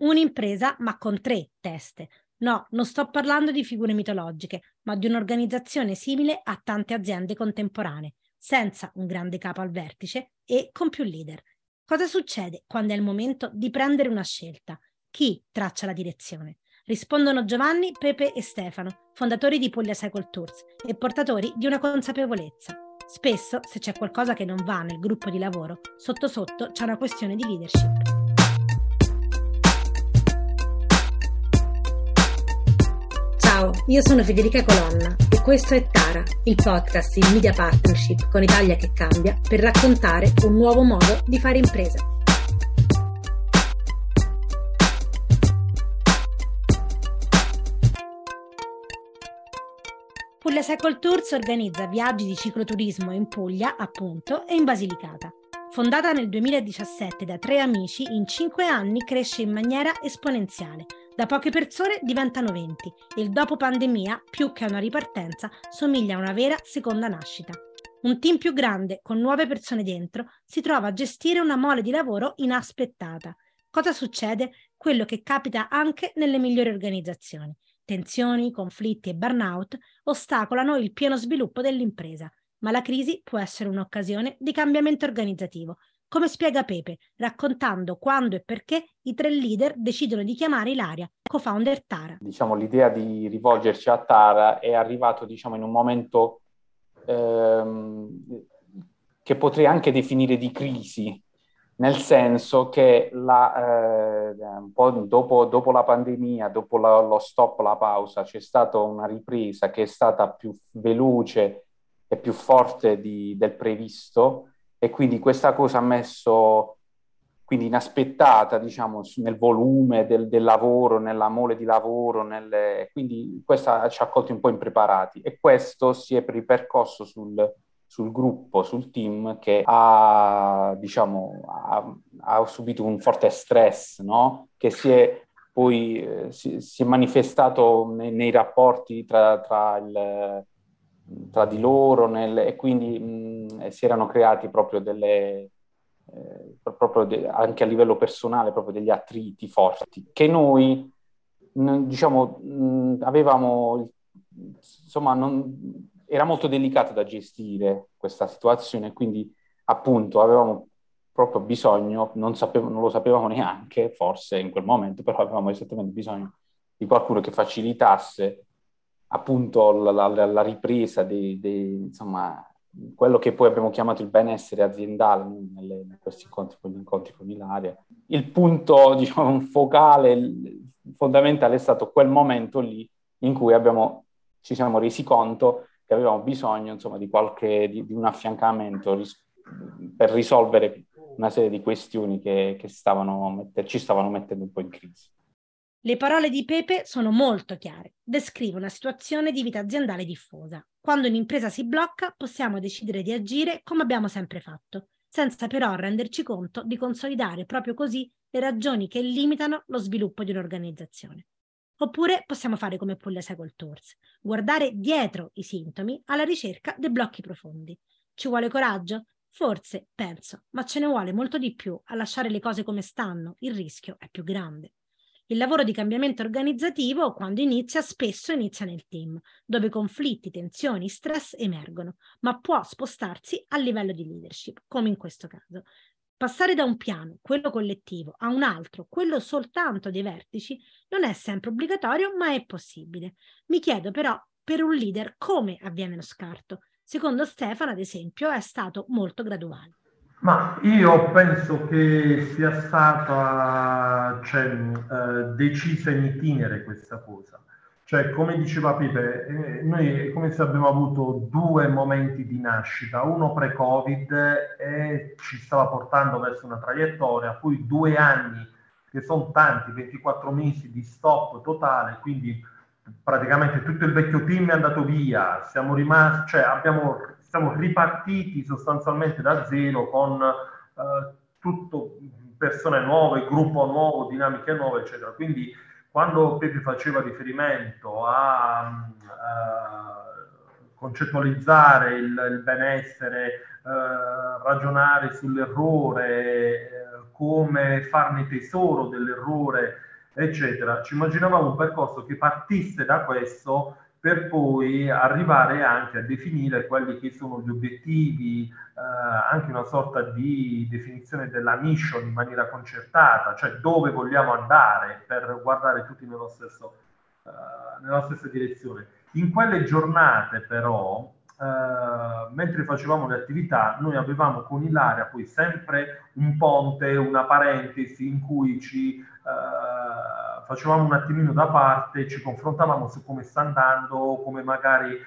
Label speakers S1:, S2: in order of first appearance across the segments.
S1: Un'impresa ma con tre teste. No, non sto parlando di figure mitologiche, ma di un'organizzazione simile a tante aziende contemporanee, senza un grande capo al vertice e con più leader. Cosa succede quando è il momento di prendere una scelta? Chi traccia la direzione? Rispondono Giovanni, Pepe e Stefano, fondatori di Puglia Cycle Tours e portatori di una consapevolezza. Spesso, se c'è qualcosa che non va nel gruppo di lavoro, sotto sotto c'è una questione di leadership. Ciao, io sono Federica Colonna e questo è Tara, il podcast in media partnership con Italia che cambia per raccontare un nuovo modo di fare impresa. Puglia Cycle Tours organizza viaggi di cicloturismo in Puglia, appunto, e in Basilicata. Fondata nel 2017 da tre amici, in cinque anni cresce in maniera esponenziale – da poche persone diventano 20 e il dopo pandemia, più che a una ripartenza, somiglia a una vera seconda nascita. Un team più grande, con nuove persone dentro, si trova a gestire una mole di lavoro inaspettata. Cosa succede? Quello che capita anche nelle migliori organizzazioni. Tensioni, conflitti e burnout ostacolano il pieno sviluppo dell'impresa, ma la crisi può essere un'occasione di cambiamento organizzativo, come spiega Pepe, raccontando quando e perché i tre leader decidono di chiamare Ilaria, co-founder Tara.
S2: Diciamo, l'idea di rivolgerci a Tara è arrivato diciamo, in un momento ehm, che potrei anche definire di crisi, nel senso che la, eh, dopo, dopo, la pandemia, dopo la, lo stop, la pausa, c'è stata una ripresa che è stata più veloce e più forte di, del previsto e quindi questa cosa ha messo quindi inaspettata diciamo nel volume del, del lavoro, nella mole di lavoro, nelle, quindi questa ci ha colti un po' impreparati e questo si è ripercosso sul, sul gruppo, sul team che ha, diciamo, ha, ha subito un forte stress, no? che si è poi eh, si, si, è manifestato nei, nei rapporti tra, tra il, tra di loro nel, e quindi mh, si erano creati proprio delle, eh, proprio de, anche a livello personale, proprio degli attriti forti che noi, diciamo, mh, avevamo, insomma, non, era molto delicato da gestire questa situazione, quindi appunto avevamo proprio bisogno, non, sapevo, non lo sapevamo neanche, forse in quel momento, però avevamo esattamente bisogno di qualcuno che facilitasse appunto la, la, la ripresa di, di, insomma, quello che poi abbiamo chiamato il benessere aziendale nelle, in questi incontri, con gli incontri con Ilaria. Il punto diciamo, focale, fondamentale è stato quel momento lì in cui abbiamo, ci siamo resi conto che avevamo bisogno insomma, di, qualche, di, di un affiancamento ris- per risolvere una serie di questioni che, che stavano, ci stavano mettendo un po' in crisi.
S1: Le parole di Pepe sono molto chiare. Descrive una situazione di vita aziendale diffusa. Quando un'impresa si blocca, possiamo decidere di agire come abbiamo sempre fatto, senza però renderci conto di consolidare proprio così le ragioni che limitano lo sviluppo di un'organizzazione. Oppure possiamo fare come Puglia Cycle Tours, guardare dietro i sintomi alla ricerca dei blocchi profondi. Ci vuole coraggio? Forse, penso, ma ce ne vuole molto di più a lasciare le cose come stanno, il rischio è più grande. Il lavoro di cambiamento organizzativo, quando inizia, spesso inizia nel team, dove conflitti, tensioni, stress emergono, ma può spostarsi a livello di leadership, come in questo caso. Passare da un piano, quello collettivo, a un altro, quello soltanto dei vertici, non è sempre obbligatorio, ma è possibile. Mi chiedo però, per un leader, come avviene lo scarto? Secondo Stefano, ad esempio, è stato molto graduale.
S3: Ma io penso che sia stata cioè, eh, decisa in itinere questa cosa. Cioè, come diceva Pipe, eh, noi come se abbiamo avuto due momenti di nascita, uno pre-Covid e ci stava portando verso una traiettoria, poi due anni, che sono tanti, 24 mesi di stop totale, quindi praticamente tutto il vecchio team è andato via, siamo rimasti, cioè abbiamo siamo ripartiti sostanzialmente da zero con eh, tutto persone nuove, gruppo nuovo, dinamiche nuove, eccetera. Quindi quando Pepe faceva riferimento a, a concettualizzare il, il benessere, eh, ragionare sull'errore, eh, come farne tesoro dell'errore, eccetera. Ci immaginavamo un percorso che partisse da questo per poi arrivare anche a definire quelli che sono gli obiettivi, eh, anche una sorta di definizione della mission in maniera concertata, cioè dove vogliamo andare per guardare tutti nello stesso, eh, nella stessa direzione. In quelle giornate però, eh, mentre facevamo le attività, noi avevamo con Ilaria poi sempre un ponte, una parentesi in cui ci eh, facevamo un attimino da parte, ci confrontavamo su come sta andando, come magari eh,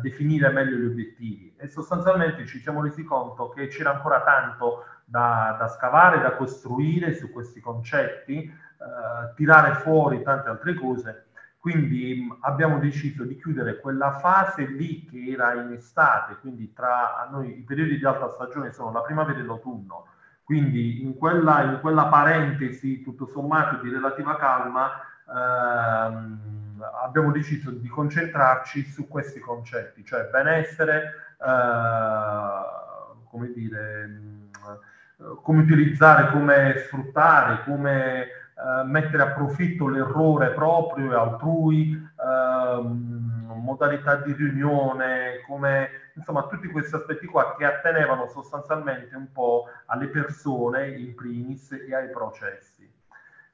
S3: definire meglio gli obiettivi. E sostanzialmente ci siamo resi conto che c'era ancora tanto da, da scavare, da costruire su questi concetti, eh, tirare fuori tante altre cose. Quindi abbiamo deciso di chiudere quella fase lì che era in estate, quindi tra noi i periodi di alta stagione sono la primavera e l'autunno, quindi in quella, in quella parentesi tutto sommato di relativa calma ehm, abbiamo deciso di concentrarci su questi concetti, cioè benessere, eh, come dire, come utilizzare, come sfruttare, come eh, mettere a profitto l'errore proprio e altrui, eh, modalità di riunione, come insomma tutti questi aspetti qua che attenevano sostanzialmente un po' alle persone in primis e ai processi.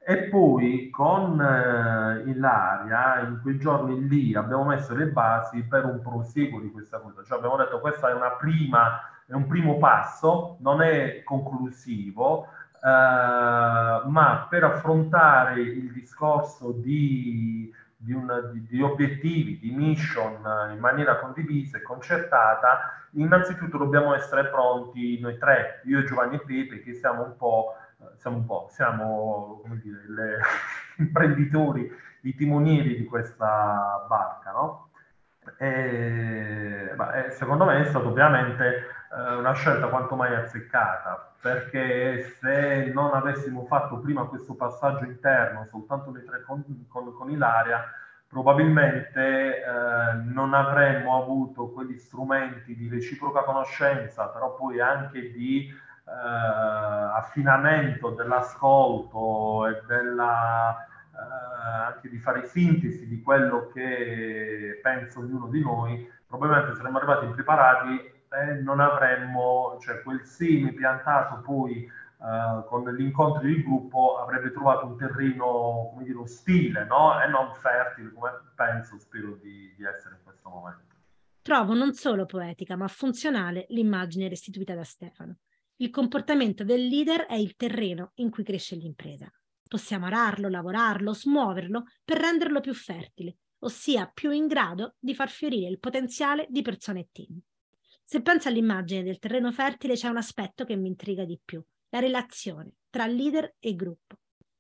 S3: E poi con eh, Ilaria, in quei giorni lì, abbiamo messo le basi per un proseguo di questa cosa. Cioè abbiamo detto questa è è un primo passo, non è conclusivo, eh, ma per affrontare il discorso di di, una, di, di, obiettivi, di mission in maniera condivisa e concertata, innanzitutto dobbiamo essere pronti noi tre, io, Giovanni e Pepe, che siamo un po', siamo, un po', siamo come dire, le imprenditori, i timonieri di questa barca, no? E, beh, secondo me è stata ovviamente eh, una scelta quanto mai azzeccata, perché se non avessimo fatto prima questo passaggio interno, soltanto noi tre con, con, con Ilaria, probabilmente eh, non avremmo avuto quegli strumenti di reciproca conoscenza, però poi anche di eh, affinamento dell'ascolto e della, eh, anche di fare sintesi di quello che pensa ognuno di noi, probabilmente saremmo arrivati impreparati e non avremmo, cioè quel seme piantato poi uh, con gli incontri di gruppo avrebbe trovato un terreno, come dire, ostile, no? E non fertile, come penso, spero di, di essere in questo momento.
S1: Trovo non solo poetica, ma funzionale l'immagine restituita da Stefano. Il comportamento del leader è il terreno in cui cresce l'impresa. Possiamo ararlo, lavorarlo, smuoverlo per renderlo più fertile, ossia più in grado di far fiorire il potenziale di persone e team. Se penso all'immagine del terreno fertile c'è un aspetto che mi intriga di più, la relazione tra leader e gruppo.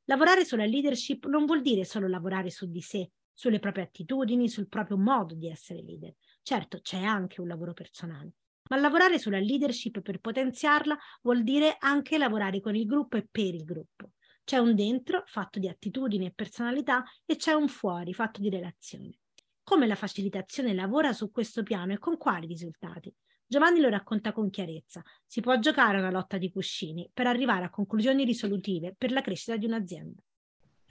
S1: Lavorare sulla leadership non vuol dire solo lavorare su di sé, sulle proprie attitudini, sul proprio modo di essere leader. Certo, c'è anche un lavoro personale, ma lavorare sulla leadership per potenziarla vuol dire anche lavorare con il gruppo e per il gruppo. C'è un dentro fatto di attitudini e personalità e c'è un fuori fatto di relazioni. Come la facilitazione lavora su questo piano e con quali risultati? Giovanni lo racconta con chiarezza. Si può giocare una lotta di cuscini per arrivare a conclusioni risolutive per la crescita di un'azienda.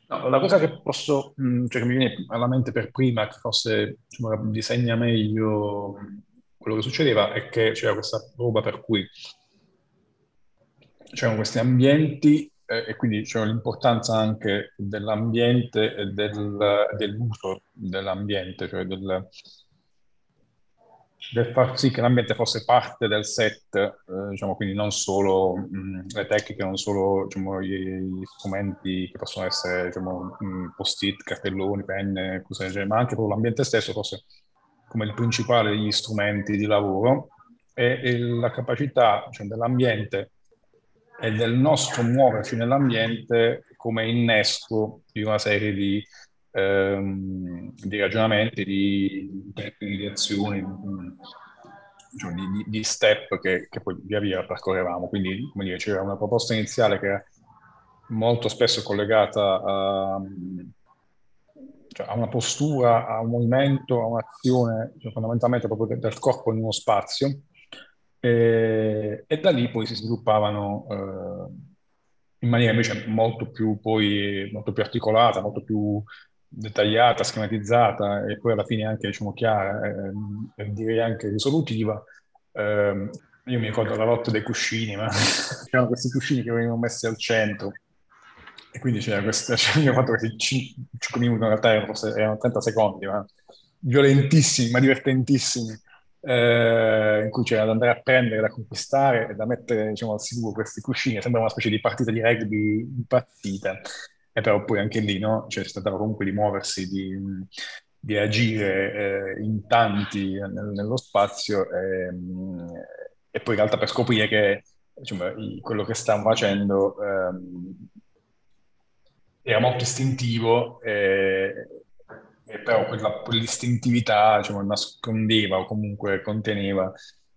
S4: No, la cosa che posso, mm, cioè che mi viene alla mente per prima, che forse diciamo, disegna meglio quello che succedeva, è che c'era questa roba per cui c'erano questi ambienti eh, e quindi c'era l'importanza anche dell'ambiente e del, dell'uso dell'ambiente, cioè del, del far sì che l'ambiente fosse parte del set, eh, diciamo, quindi non solo mh, le tecniche, non solo diciamo, gli, gli, strumenti che possono essere diciamo, post-it, cartelloni, penne, cose del genere, ma anche proprio l'ambiente stesso fosse come il principale degli strumenti di lavoro e, e la capacità cioè, dell'ambiente e del nostro muoverci nell'ambiente come innesco di una serie di ehm, di ragionamenti, di tecniche, di azioni, cioè di, di, step che, che, poi via via percorrevamo. Quindi, come dire, c'era una proposta iniziale che era molto spesso collegata a, cioè a una postura, a un movimento, a un'azione, cioè fondamentalmente proprio del corpo in uno spazio. E, e, da lì poi si sviluppavano eh, in maniera invece molto più, poi, molto più articolata, molto più dettagliata, schematizzata e poi alla fine anche diciamo, chiara e, direi anche risolutiva. Eh, io mi ricordo la lotta dei cuscini, ma c'erano questi cuscini che venivano messi al centro e quindi c'era questo, cioè, io ho fatto questi 5, 5 minuti, in realtà erano, erano 30 secondi, ma violentissimi, ma divertentissimi, eh, in cui c'era da andare a prendere, da conquistare e da mettere diciamo, al sicuro questi cuscini. Sembra una specie di partita di rugby impazzita. E però poi anche lì no? cioè, si trattava comunque di muoversi, di, di agire eh, in tanti nel, nello spazio e, e, poi in realtà per scoprire che diciamo, quello che stavano facendo ehm, era molto istintivo e, e però quella, quell'istintività diciamo, nascondeva o comunque conteneva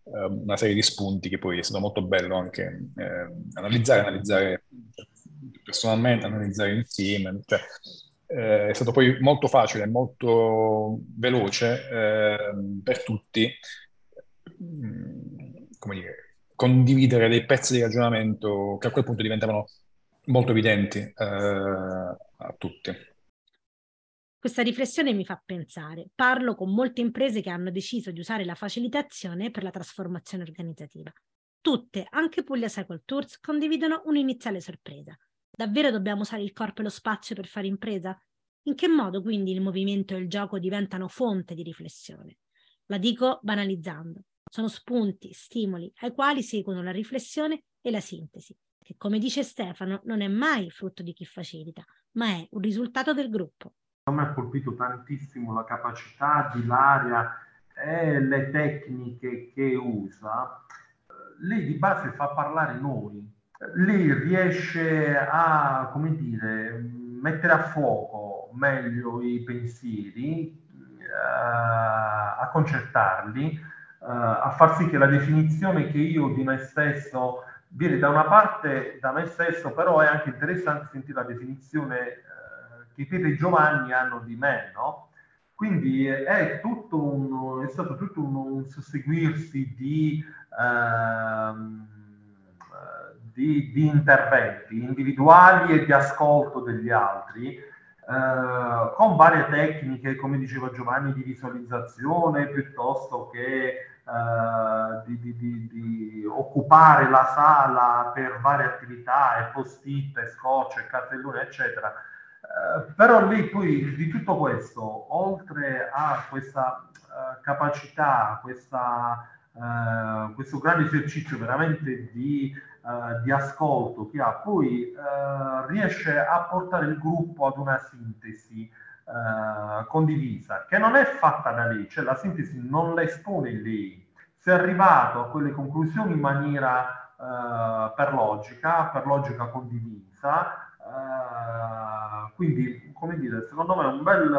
S4: eh, una serie di spunti che poi è stato molto bello anche eh, analizzare, analizzare personalmente, analizzare insieme. Cioè, eh, è stato poi molto facile, molto veloce eh, per tutti mm, come dire, condividere dei pezzi di ragionamento che a quel punto diventavano molto evidenti eh, a tutti.
S1: Questa riflessione mi fa pensare. Parlo con molte imprese che hanno deciso di usare la facilitazione per la trasformazione organizzativa. Tutte, anche Puglia Cycle Tours, condividono un'iniziale sorpresa. Davvero dobbiamo usare il corpo e lo spazio per fare impresa? In che modo quindi il movimento e il gioco diventano fonte di riflessione? La dico banalizzando. Sono spunti, stimoli ai quali seguono la riflessione e la sintesi, che come dice Stefano non è mai frutto di chi facilita, ma è un risultato del gruppo.
S3: A me ha colpito tantissimo la capacità di Laria e le tecniche che usa. Lei di base fa parlare noi, lì riesce a, come dire, mettere a fuoco meglio i pensieri, uh, a concertarli, uh, a far sì che la definizione che io di me stesso viene da una parte da me stesso, però è anche interessante sentire la definizione uh, che Pepe e Giovanni hanno di me, no? Quindi è, tutto un, è stato tutto un, un susseguirsi di... Uh, di, di, interventi individuali e di ascolto degli altri, eh, con varie tecniche, come diceva Giovanni, di visualizzazione piuttosto che eh, di, di, di, occupare la sala per varie attività e post-it, scotch, e cartellone, eccetera. Eh, però lì poi di tutto questo, oltre a questa uh, capacità, questa, uh, questo grande esercizio veramente di eh, di ascolto che ha, poi uh, riesce a portare il gruppo ad una sintesi uh, condivisa, che non è fatta da lei, cioè la sintesi non la espone lei. Si è arrivato a quelle conclusioni in maniera per logica, per logica condivisa, quindi, come dire, secondo me è, bel,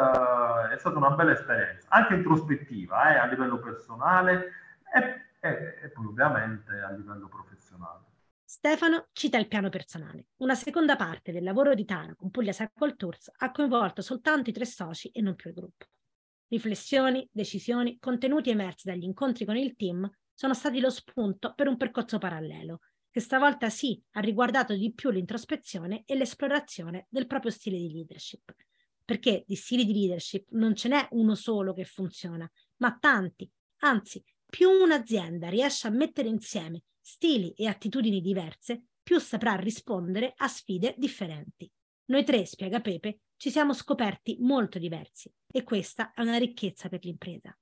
S3: è stata una bella esperienza, anche introspettiva, eh, a livello personale e, e, e poi ovviamente a livello professionale.
S1: Stefano cita il piano personale. Una seconda parte del lavoro di Tara con Puglia Cycle Tours ha coinvolto soltanto i tre soci e non più il gruppo. Riflessioni, decisioni, contenuti emersi dagli incontri con il team sono stati lo spunto per un percorso parallelo, che stavolta sì ha riguardato di più l'introspezione e l'esplorazione del proprio stile di leadership. Perché di stili di leadership non ce n'è uno solo che funziona, ma tanti. Anzi, più un'azienda riesce a mettere insieme stili e attitudini diverse, più saprà rispondere a sfide differenti. Noi tre, spiega Pepe, ci siamo scoperti molto diversi e questa è una ricchezza per l'impresa.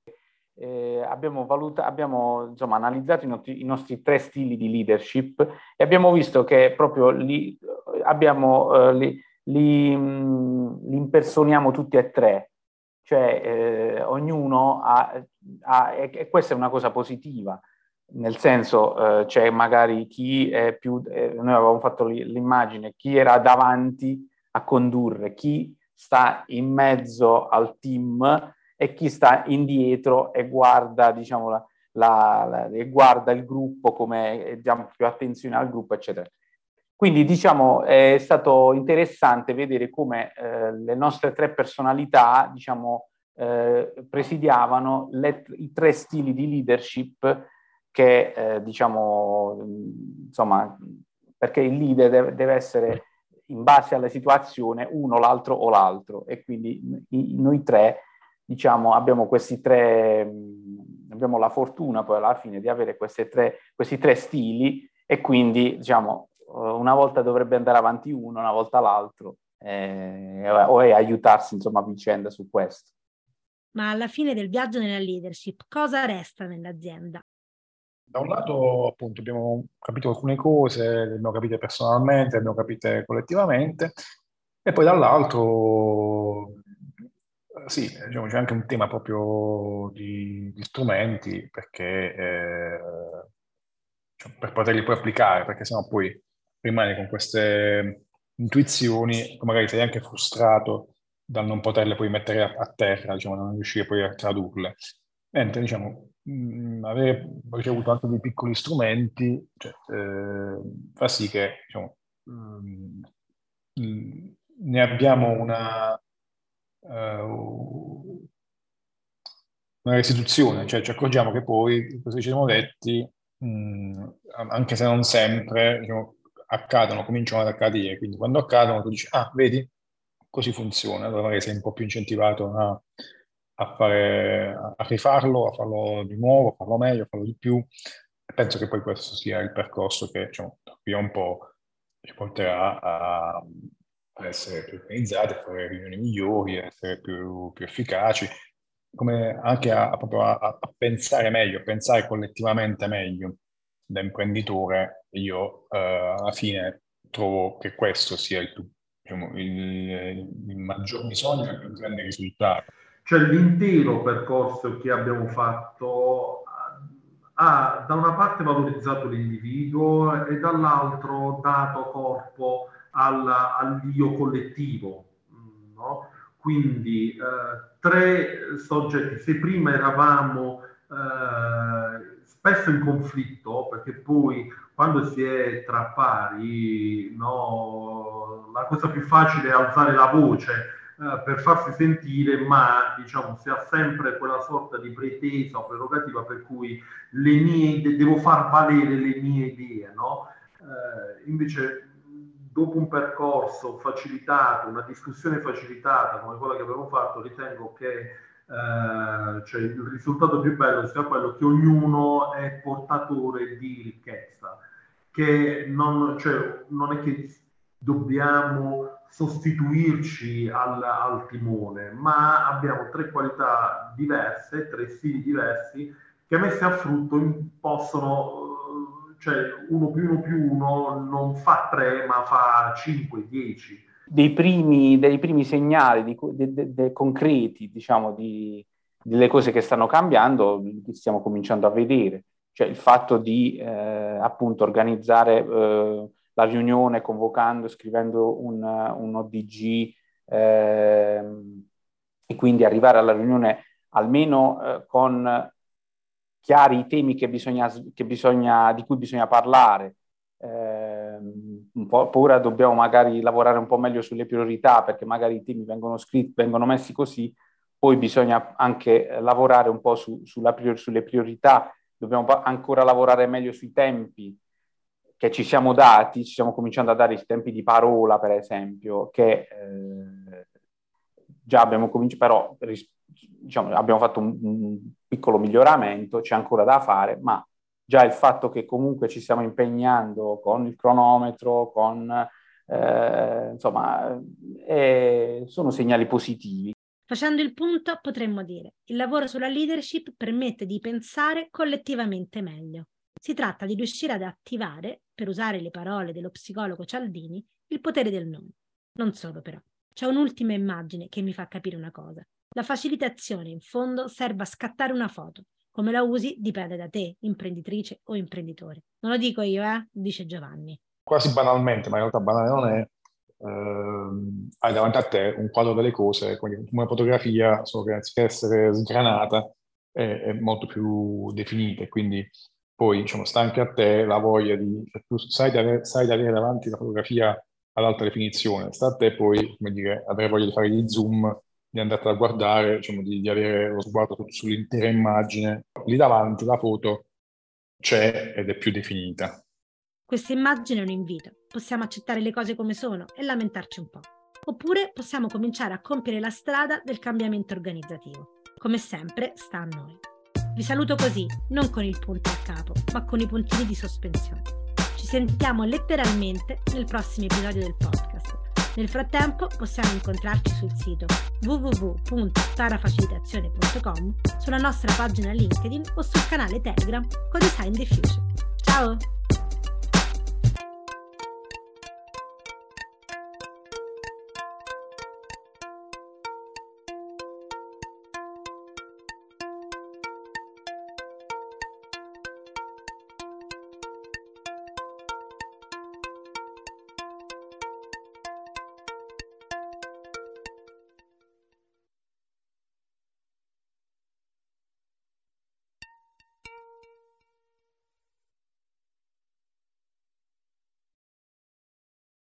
S2: Eh, abbiamo, valuta- abbiamo insomma, analizzato i, not- i, nostri tre stili di leadership e abbiamo visto che proprio li, abbiamo, eh, li, li, mh, li, impersoniamo tutti e tre, cioè eh, ognuno ha, ha e questa è una cosa positiva, nel senso eh, c'è magari chi è più, eh, noi avevamo fatto l'immagine, chi era davanti a condurre, chi sta in mezzo al team e chi sta indietro e guarda, diciamo, la, la, la, e guarda il gruppo come diamo più attenzione al gruppo, eccetera. Quindi diciamo è stato interessante vedere come eh, le nostre tre personalità, diciamo, eh, presidiavano le, i tre stili di leadership che eh, diciamo insomma perché il leader deve, essere in base alla situazione uno, l'altro o l'altro e quindi noi tre diciamo abbiamo questi tre abbiamo la fortuna poi alla fine di avere tre, questi tre stili e quindi diciamo una volta dovrebbe andare avanti uno, una volta l'altro eh, o è aiutarsi insomma a vicenda su questo.
S1: Ma alla fine del viaggio nella leadership cosa resta nell'azienda?
S4: Da un lato appunto abbiamo capito alcune cose, le abbiamo capite personalmente, le abbiamo capite collettivamente e poi dall'altro sì, diciamo, c'è anche un tema proprio di, di strumenti perché, eh, cioè, per poterli poi applicare, perché sennò poi rimani con queste intuizioni, magari sei anche frustrato dal non poterle poi mettere a, a terra, diciamo, non riuscire poi a tradurle. Mentre, diciamo, mh, avere ricevuto anche dei piccoli strumenti cioè, eh, fa sì che, diciamo, mh, mh, ne abbiamo una uh, una restituzione, cioè ci accorgiamo che poi questi ci siamo detti, mh, anche se non sempre, diciamo, accadono, cominciano ad accadere, quindi quando accadono tu dici, ah, vedi, così funziona, allora magari sei un po' più incentivato a, a, fare, a rifarlo, a farlo di nuovo, a farlo meglio, a farlo di più. E penso che poi questo sia il percorso che, diciamo, qui un po' ci porterà a, a essere più organizzati, a fare riunioni migliori, a essere più, più efficaci, come anche a, a, a, a, pensare meglio, a pensare collettivamente meglio. Da imprenditore io eh, alla fine trovo che questo sia il, diciamo, il, il maggior bisogno per grande risultato.
S3: Cioè l'intero percorso che abbiamo fatto ha da una parte valorizzato l'individuo e dall'altro dato corpo al, all'io collettivo. No? Quindi eh, tre soggetti, se prima eravamo eh, spesso in conflitto, perché poi quando si è tra pari, no, la cosa più facile è alzare la voce eh, per farsi sentire, ma diciamo si ha sempre quella sorta di pretesa o prerogativa per cui le mie, devo far valere le mie idee, no? Eh, invece dopo un percorso facilitato, una discussione facilitata come quella che abbiamo fatto, ritengo che eh, cioè il risultato più bello sia quello che ognuno è portatore di ricchezza, che non, cioè, non è che dobbiamo sostituirci al, al, timone, ma abbiamo tre qualità diverse, tre stili diversi che messi a frutto possono cioè uno più uno più uno non fa tre ma fa cinque, dieci.
S2: Dei primi, dei primi segnali di, de, de, concreti, diciamo, di, delle cose che stanno cambiando, li stiamo cominciando a vedere. Cioè il fatto di eh, appunto organizzare eh, la riunione convocando, scrivendo un, un ODG eh, e quindi arrivare alla riunione almeno eh, con chiari i temi che bisogna, che bisogna, di cui bisogna parlare. Eh, ora dobbiamo magari lavorare un po' meglio sulle priorità perché magari i temi vengono scritti, vengono messi così, poi bisogna anche lavorare un po' su, prior- sulle priorità, dobbiamo ancora lavorare meglio sui tempi che ci siamo dati, ci stiamo cominciando a dare i tempi di parola, per esempio, che eh, già abbiamo cominciato, però ris- diciamo, abbiamo fatto un, un, piccolo miglioramento, c'è ancora da fare, ma già il fatto che comunque ci stiamo impegnando con il cronometro, con eh, insomma, eh, sono segnali positivi.
S1: Facendo il punto potremmo dire, il lavoro sulla leadership permette di pensare collettivamente meglio. Si tratta di riuscire ad attivare, per usare le parole dello psicologo Cialdini, il potere del noi. Non solo però. C'è un'ultima immagine che mi fa capire una cosa. La facilitazione, in fondo, serve a scattare una foto. Come la usi dipende da te, imprenditrice o imprenditore. Non lo dico io, eh? dice Giovanni.
S4: Quasi banalmente, ma in realtà banale non è, ehm, hai davanti a te un quadro delle cose, quindi una fotografia, solo che anziché essere sgranata, è, è molto più definita. Quindi poi diciamo, sta anche a te la voglia di, cioè, tu sai di, avere, sai di avere davanti la fotografia ad alta definizione, sta a te poi, come dire, avere voglia di fare gli zoom di andare a guardare, diciamo, di, di, avere lo sguardo sull'intera immagine. Lì davanti la foto c'è ed è più definita.
S1: Questa immagine è un invito. Possiamo accettare le cose come sono e lamentarci un po'. Oppure possiamo cominciare a compiere la strada del cambiamento organizzativo. Come sempre, sta a noi. Vi saluto così, non con il punto a capo, ma con i puntini di sospensione. Ci sentiamo letteralmente nel prossimo episodio del podcast. Nel frattempo possiamo incontrarci sul sito www.tarafacilitazione.com, sulla nostra pagina LinkedIn o sul canale Telegram Codesign Future. Ciao!